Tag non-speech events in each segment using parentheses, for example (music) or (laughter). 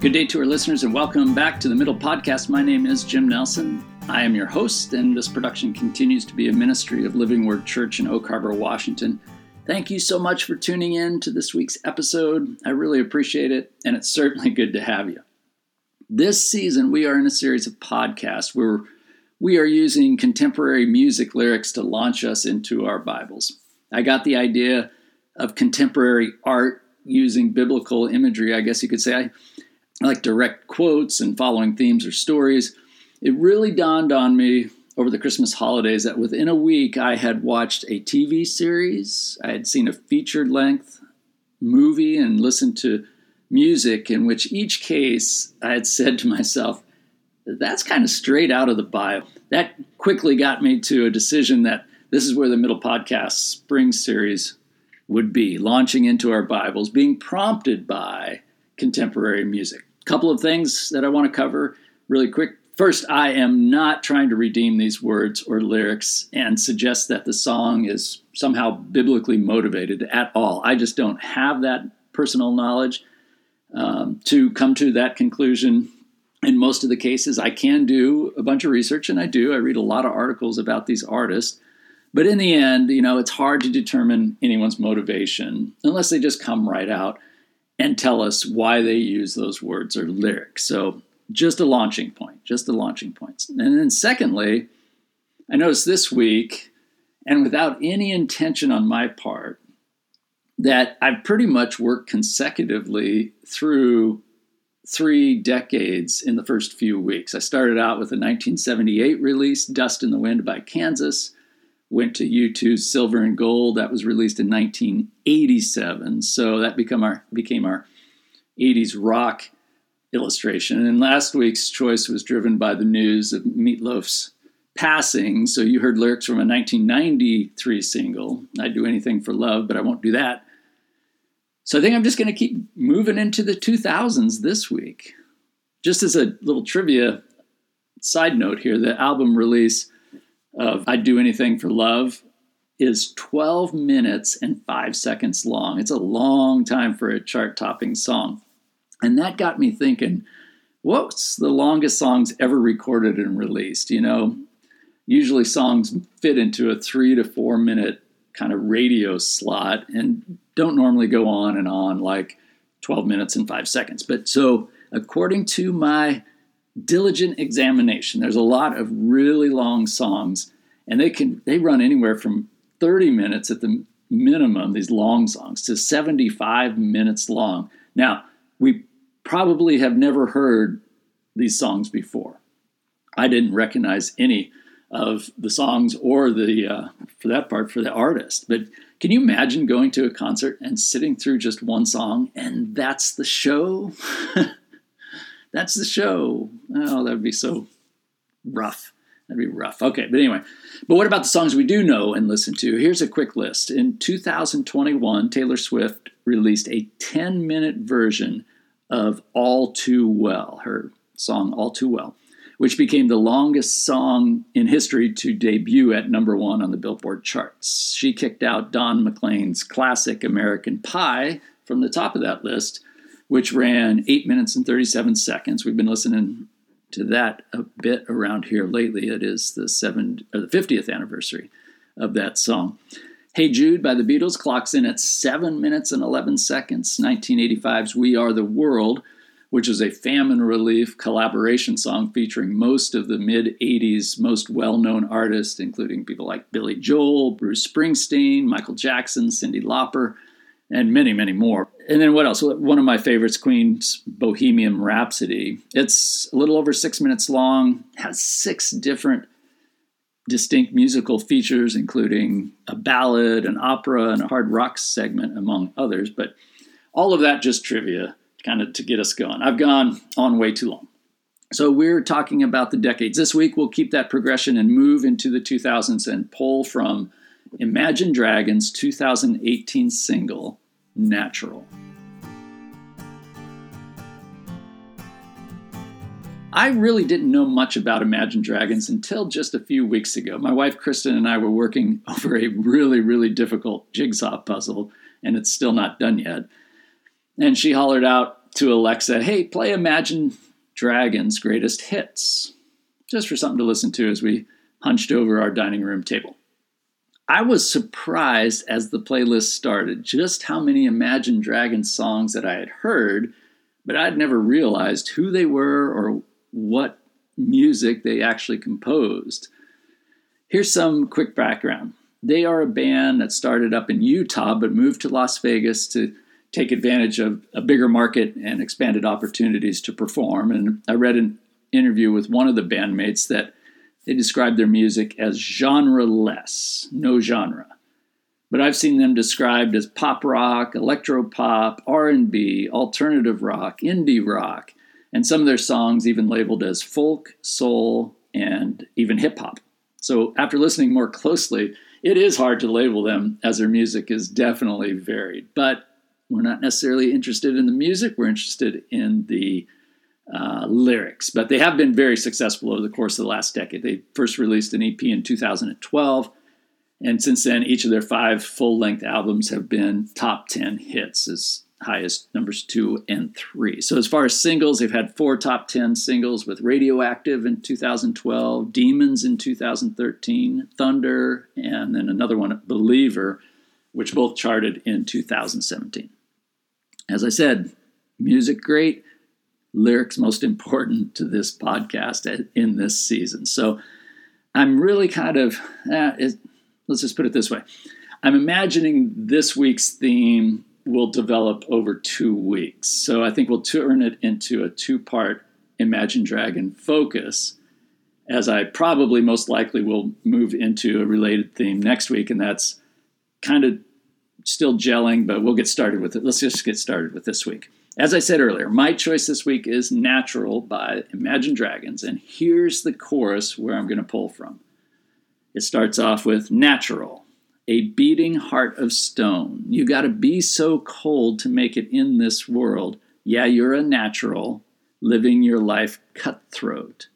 Good day to our listeners and welcome back to the Middle Podcast. My name is Jim Nelson. I am your host, and this production continues to be a ministry of Living Word Church in Oak Harbor, Washington. Thank you so much for tuning in to this week's episode. I really appreciate it, and it's certainly (laughs) good to have you. This season, we are in a series of podcasts where we are using contemporary music lyrics to launch us into our Bibles. I got the idea of contemporary art using biblical imagery, I guess you could say. I, like direct quotes and following themes or stories. It really dawned on me over the Christmas holidays that within a week I had watched a TV series, I had seen a featured length movie, and listened to music in which each case I had said to myself, that's kind of straight out of the Bible. That quickly got me to a decision that this is where the Middle Podcast Spring Series would be, launching into our Bibles, being prompted by contemporary music couple of things that I want to cover really quick. First, I am not trying to redeem these words or lyrics and suggest that the song is somehow biblically motivated at all. I just don't have that personal knowledge um, to come to that conclusion. In most of the cases, I can do a bunch of research, and I do. I read a lot of articles about these artists. But in the end, you know, it's hard to determine anyone's motivation unless they just come right out and tell us why they use those words or lyrics. So, just a launching point, just a launching point. And then, secondly, I noticed this week, and without any intention on my part, that I've pretty much worked consecutively through three decades in the first few weeks. I started out with a 1978 release, Dust in the Wind by Kansas went to U2's Silver and Gold. That was released in 1987. So that become our became our 80s rock illustration. And last week's choice was driven by the news of Meatloaf's passing. So you heard lyrics from a 1993 single, I'd Do Anything for Love, but I won't do that. So I think I'm just going to keep moving into the 2000s this week. Just as a little trivia side note here, the album release of I'd Do Anything for Love is 12 minutes and five seconds long. It's a long time for a chart topping song. And that got me thinking, what's the longest songs ever recorded and released? You know, usually songs fit into a three to four minute kind of radio slot and don't normally go on and on like 12 minutes and five seconds. But so, according to my diligent examination. There's a lot of really long songs, and they can they run anywhere from 30 minutes at the minimum, these long songs, to 75 minutes long. Now, we probably have never heard these songs before. I didn't recognize any of the songs or the, uh, for that part, for the artist. But can you imagine going to a concert and sitting through just one song and that's the show? (laughs) that's the show. Oh, that would be so rough. That'd be rough. Okay, but anyway. But what about the songs we do know and listen to? Here's a quick list. In 2021, Taylor Swift released a 10 minute version of All Too Well, her song All Too Well, which became the longest song in history to debut at number one on the Billboard charts. She kicked out Don McLean's classic American Pie from the top of that list which ran eight minutes and 37 seconds. We've been listening to that a bit around here lately. It is the seven or the 50th anniversary of that song. Hey Jude by the Beatles clocks in at seven minutes and 11 seconds. 1985's We Are the World, which is a famine relief collaboration song featuring most of the mid 80s most well known artists, including people like Billy Joel, Bruce Springsteen, Michael Jackson, Cyndi Lauper and many, many more. And then what else? One of my favorites, Queen's Bohemian Rhapsody. It's a little over six minutes long, has six different distinct musical features, including a ballad, an opera, and a hard rock segment, among others. But all of that just trivia, kind of to get us going. I've gone on way too long. So we're talking about the decades. This week we'll keep that progression and move into the 2000s and pull from Imagine Dragons' 2018 single, Natural. I really didn't know much about Imagine Dragons until just a few weeks ago. My wife Kristen and I were working (laughs) over a really, really difficult jigsaw puzzle, and it's still not done yet. And she hollered out, to Alexa, hey, play Imagine Dragons' greatest hits, just for something to listen to as we hunched over our dining room table. I was surprised as the playlist started just how many Imagine Dragons songs that I had heard, but I'd never realized who they were or what music they actually composed. Here's some quick background. They are a band that started up in Utah but moved to Las Vegas to take advantage of a bigger market and expanded opportunities to perform. And I read an interview with one of the bandmates that they describe their music as genre-less, no genre. But I've seen them described as pop rock, electro pop, R&B, alternative rock, indie rock, and some of their songs even labeled as folk, soul, and even hip hop. So after listening more closely, it is hard to label them as their music is definitely varied. But we're not necessarily interested in the music, we're interested in the uh, lyrics. But they have been very successful over the course of the last decade. They first released an EP in 2012, and since then, each of their five full length albums have been top 10 hits, as high as numbers two and three. So, as far as singles, they've had four top 10 singles with Radioactive in 2012, Demons in 2013, Thunder, and then another one, Believer, which both charted in 2017. As I said, music great, lyrics most important to this podcast in this season. So, I'm really kind of, eh, it, let's just put it this way. I'm imagining this week's theme will develop over two weeks. So I think we'll turn it into a two part Imagine Dragon focus, as I probably most likely will move into a related theme next week, and that's kind of still gelling, but we'll get started with it. Let's just get started with this week. As I said earlier, my choice this week is Natural by Imagine Dragons, and here's the chorus where I'm going to pull from. It starts off with Natural a beating heart of stone. You got to be so cold to make it in this world. Yeah, you're a natural, living your life cutthroat.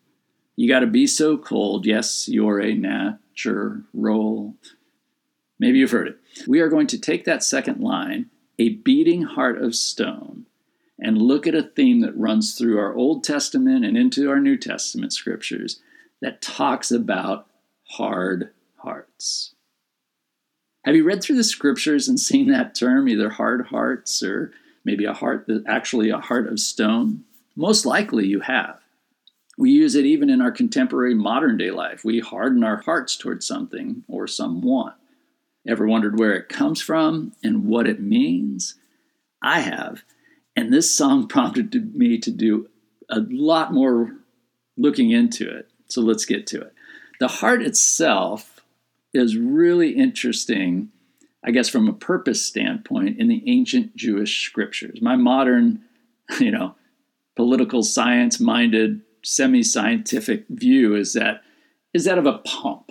You got to be so cold. Yes, you're a natural. Maybe you've heard it. We are going to take that second line, a beating heart of stone, and look at a theme that runs through our Old Testament and into our New Testament scriptures that talks about hard hearts. Have you read through the scriptures and seen that term, either hard hearts or maybe a heart that actually a heart of stone? Most likely you have. We use it even in our contemporary modern day life. We harden our hearts towards something or someone. Ever wondered where it comes from and what it means? I have. And this song (laughs) prompted me to do a lot more looking into it. So let's get to it. The heart itself is really interesting, I guess, from a purpose standpoint in the ancient Jewish scriptures. My modern, (laughs) you know, political science minded, semi scientific view is that is that of a pump.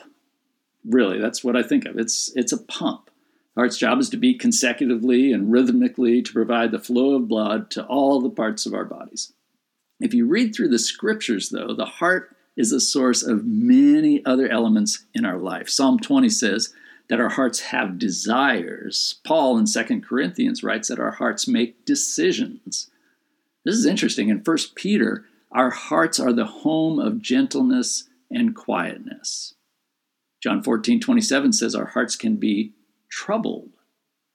Really, that's what I think of. It's it's a pump. heart's job is to beat consecutively and rhythmically to provide the flow of blood to all the parts of our bodies. If you read through the scriptures, though, the heart is the source of many other elements in our life. Psalm 20 says that our hearts have desires. Paul in 2 Corinthians writes that our hearts make decisions. This is interesting. In 1 Peter, our hearts are the home of gentleness and quietness. John 14, 27 says our hearts can be troubled.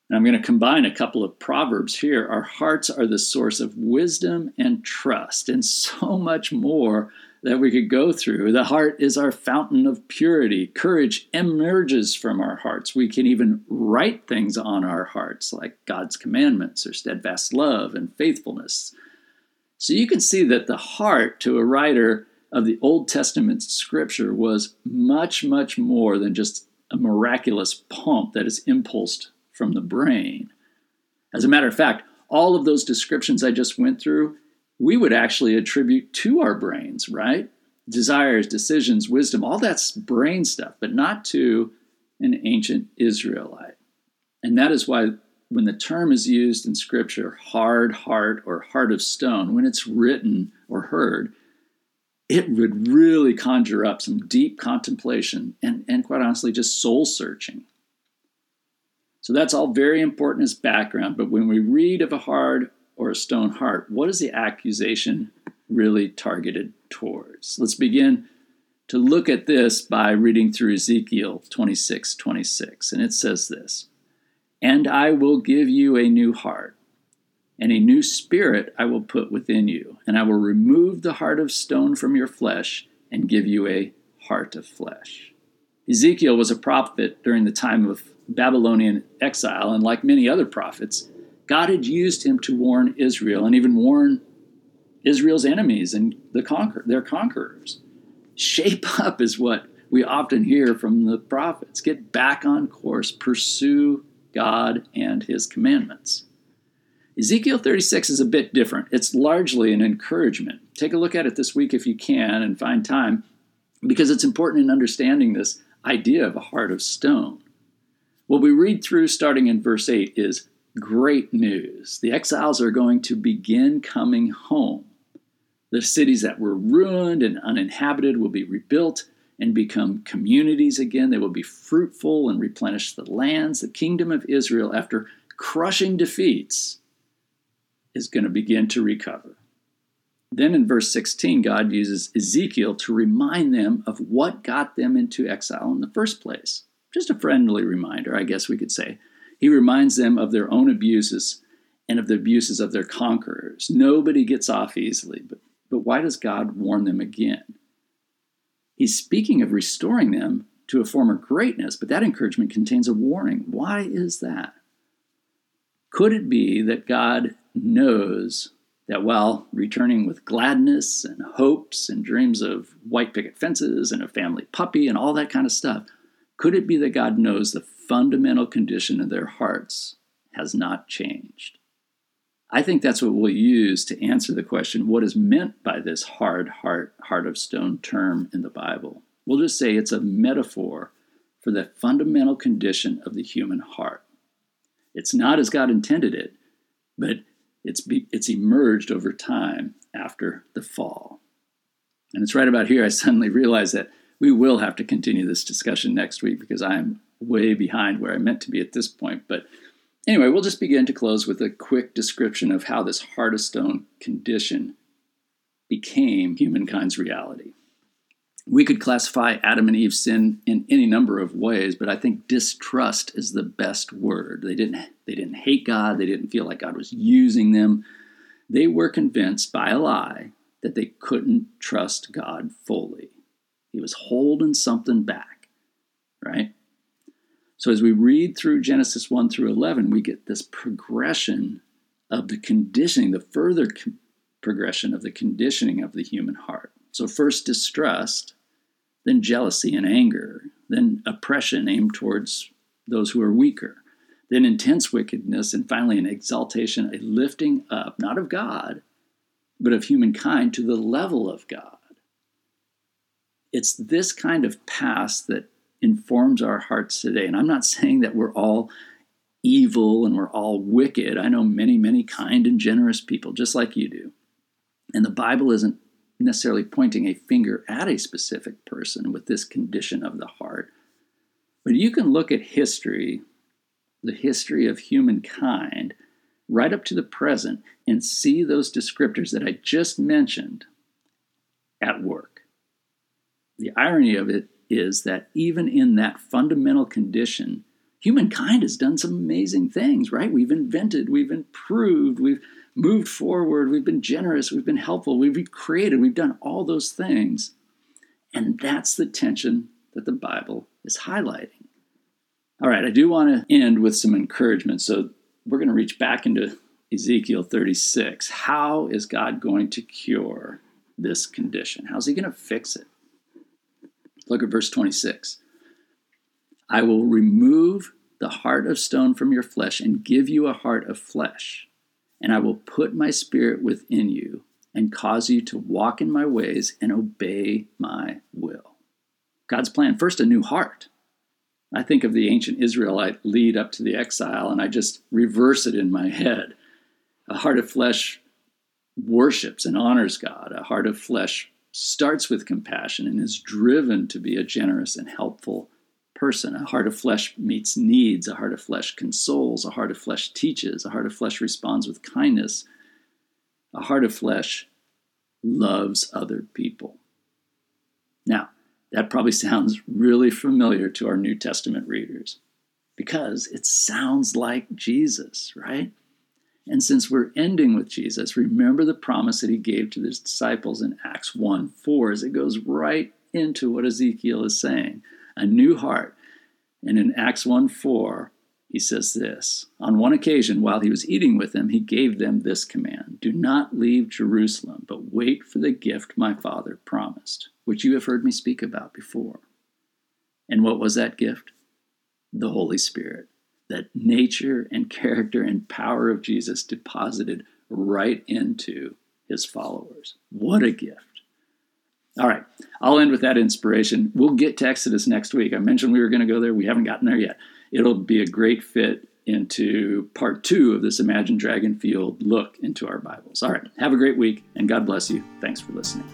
And I'm going to combine a couple of proverbs here. Our hearts are the source of wisdom and trust, and so (laughs) much more that we could go through. The heart is our fountain of purity. Courage emerges from our hearts. We can even write things on our hearts, like God's commandments or steadfast love and faithfulness. So you can see that the heart to a writer of the Old Testament scripture was much, much more than just a miraculous pump that is impulsed from the brain. As a matter of fact, all of those descriptions I just went through we would actually attribute to our brains, right? Desires, decisions, wisdom, all that's brain stuff, but not to an ancient Israelite. And that is why when the term is used in scripture, hard heart or heart of stone, when it's written or heard, it would really conjure up some deep contemplation and, and quite honestly, just soul searching. So that's all very important as background. But when we read of a hard or a stone heart, what is the accusation really targeted towards? Let's begin to look at this by reading through Ezekiel 26 26. And it says this And I will give you a new heart, and a new spirit I will put within you, and I will remove the heart of stone from your flesh and give you a heart of flesh. Ezekiel was a prophet during the time of Babylonian exile, and like many other prophets, God had used him to warn Israel and even warn Israel's enemies and the conquer- their conquerors. Shape up is what we often hear from the prophets. Get back on course, pursue God and his commandments. Ezekiel 36 is a bit different. It's largely an encouragement. Take a look at it this week if you can and find time, because it's important in understanding this idea of a heart of stone. What we read through starting in verse 8 is great news. The exiles are going to begin coming home. The cities that were ruined and uninhabited will be rebuilt and become communities again. They will be fruitful and replenish the lands. The kingdom of Israel, after crushing defeats, is going to begin to recover. Then in verse 16, God uses Ezekiel to remind them of what got them into exile in the first place. Just a friendly reminder, I guess we could say. He reminds them of their own abuses and of the abuses of their conquerors. Nobody gets off easily, but but why does God warn them again? He's speaking of restoring them to a former greatness, but that encouragement contains a warning. Why is that? Could it be that God knows that while returning with gladness and hopes and dreams of white picket fences and a family puppy and all that kind of stuff, could it be that God knows the fundamental condition of their hearts has not changed? I think that's what we'll use to answer the question what is meant by this hard heart, heart of stone term in the Bible. We'll just say it's a metaphor for the fundamental condition of the human heart. It's not as God intended it, but it's, it's emerged over time after the fall. And it's right about here I suddenly realize that we will have to continue this discussion next week because I am way behind where I meant to be at this point. But Anyway, we'll just begin to close with a quick description of how this heart of stone condition became humankind's reality. We could classify Adam and Eve's sin in any number of ways, but I think distrust is the best word. They didn't they didn't hate God, they didn't feel like God was using them. They were convinced by a lie that they couldn't trust God fully. He was holding something back, right? So as we read through Genesis 1 through 11, we get this progression of the conditioning, the further co- progression of the conditioning of the human heart. So first distrust, then jealousy and anger, then oppression aimed towards those who are weaker, then intense wickedness, and finally an exaltation, a lifting up, not of God, but of humankind to the level of God. It's this kind of past that informs our hearts today. And I'm not saying that we're all evil and we're all wicked. I know many, many kind and generous people, just like you do. And the Bible isn't necessarily pointing a finger at a specific person with this condition of the heart. But you can look at history, the history of humankind, right up to the present, and see those descriptors that I just mentioned at work. The irony of it is that even in that fundamental condition, humankind has done some amazing things, right? We've invented, we've improved, we've moved forward, we've been generous, we've been helpful, we've created, we've done all those things. And that's the tension that the Bible is highlighting. All right, I do want to end with some encouragement. So we're going to reach back into Ezekiel 36. How is God going to cure this condition? How's he going to fix it? Look at verse 26. I will remove the heart of stone from your flesh and give you a heart of flesh. And I will put my spirit within you and cause you to walk in my ways and obey my will. God's plan first, a new heart. I think of the ancient Israelite lead up to the exile, and I just reverse it in my head. A heart of flesh worships and honors God. A heart of flesh starts with compassion and is driven to be a generous and helpful person. A heart of flesh meets needs, a heart of flesh consoles, a heart of flesh teaches, a heart of flesh responds with kindness, A heart of flesh loves other people. Now, that probably (laughs) sounds really familiar to our New Testament readers because it sounds like Jesus, right? And since we're ending with Jesus, remember the promise that he gave to his disciples in Acts 1 4 as it goes right into what Ezekiel is saying a new heart. And in Acts 1 4, he says this On one occasion, while he was eating with them, he gave them this command Do not leave Jerusalem, but wait for the gift my father promised, which you have heard me speak about before. And what was that gift? The Holy Spirit that nature and character and power of Jesus deposited right into his followers. What a gift. All right, I'll end with that inspiration. We'll get to Exodus next week. I mentioned we were going to go there. We haven't gotten there yet. It'll be a great fit into part two of this Imagine Dragon Field look into our Bibles. All right, have a great week, and God bless you. Thanks for listening.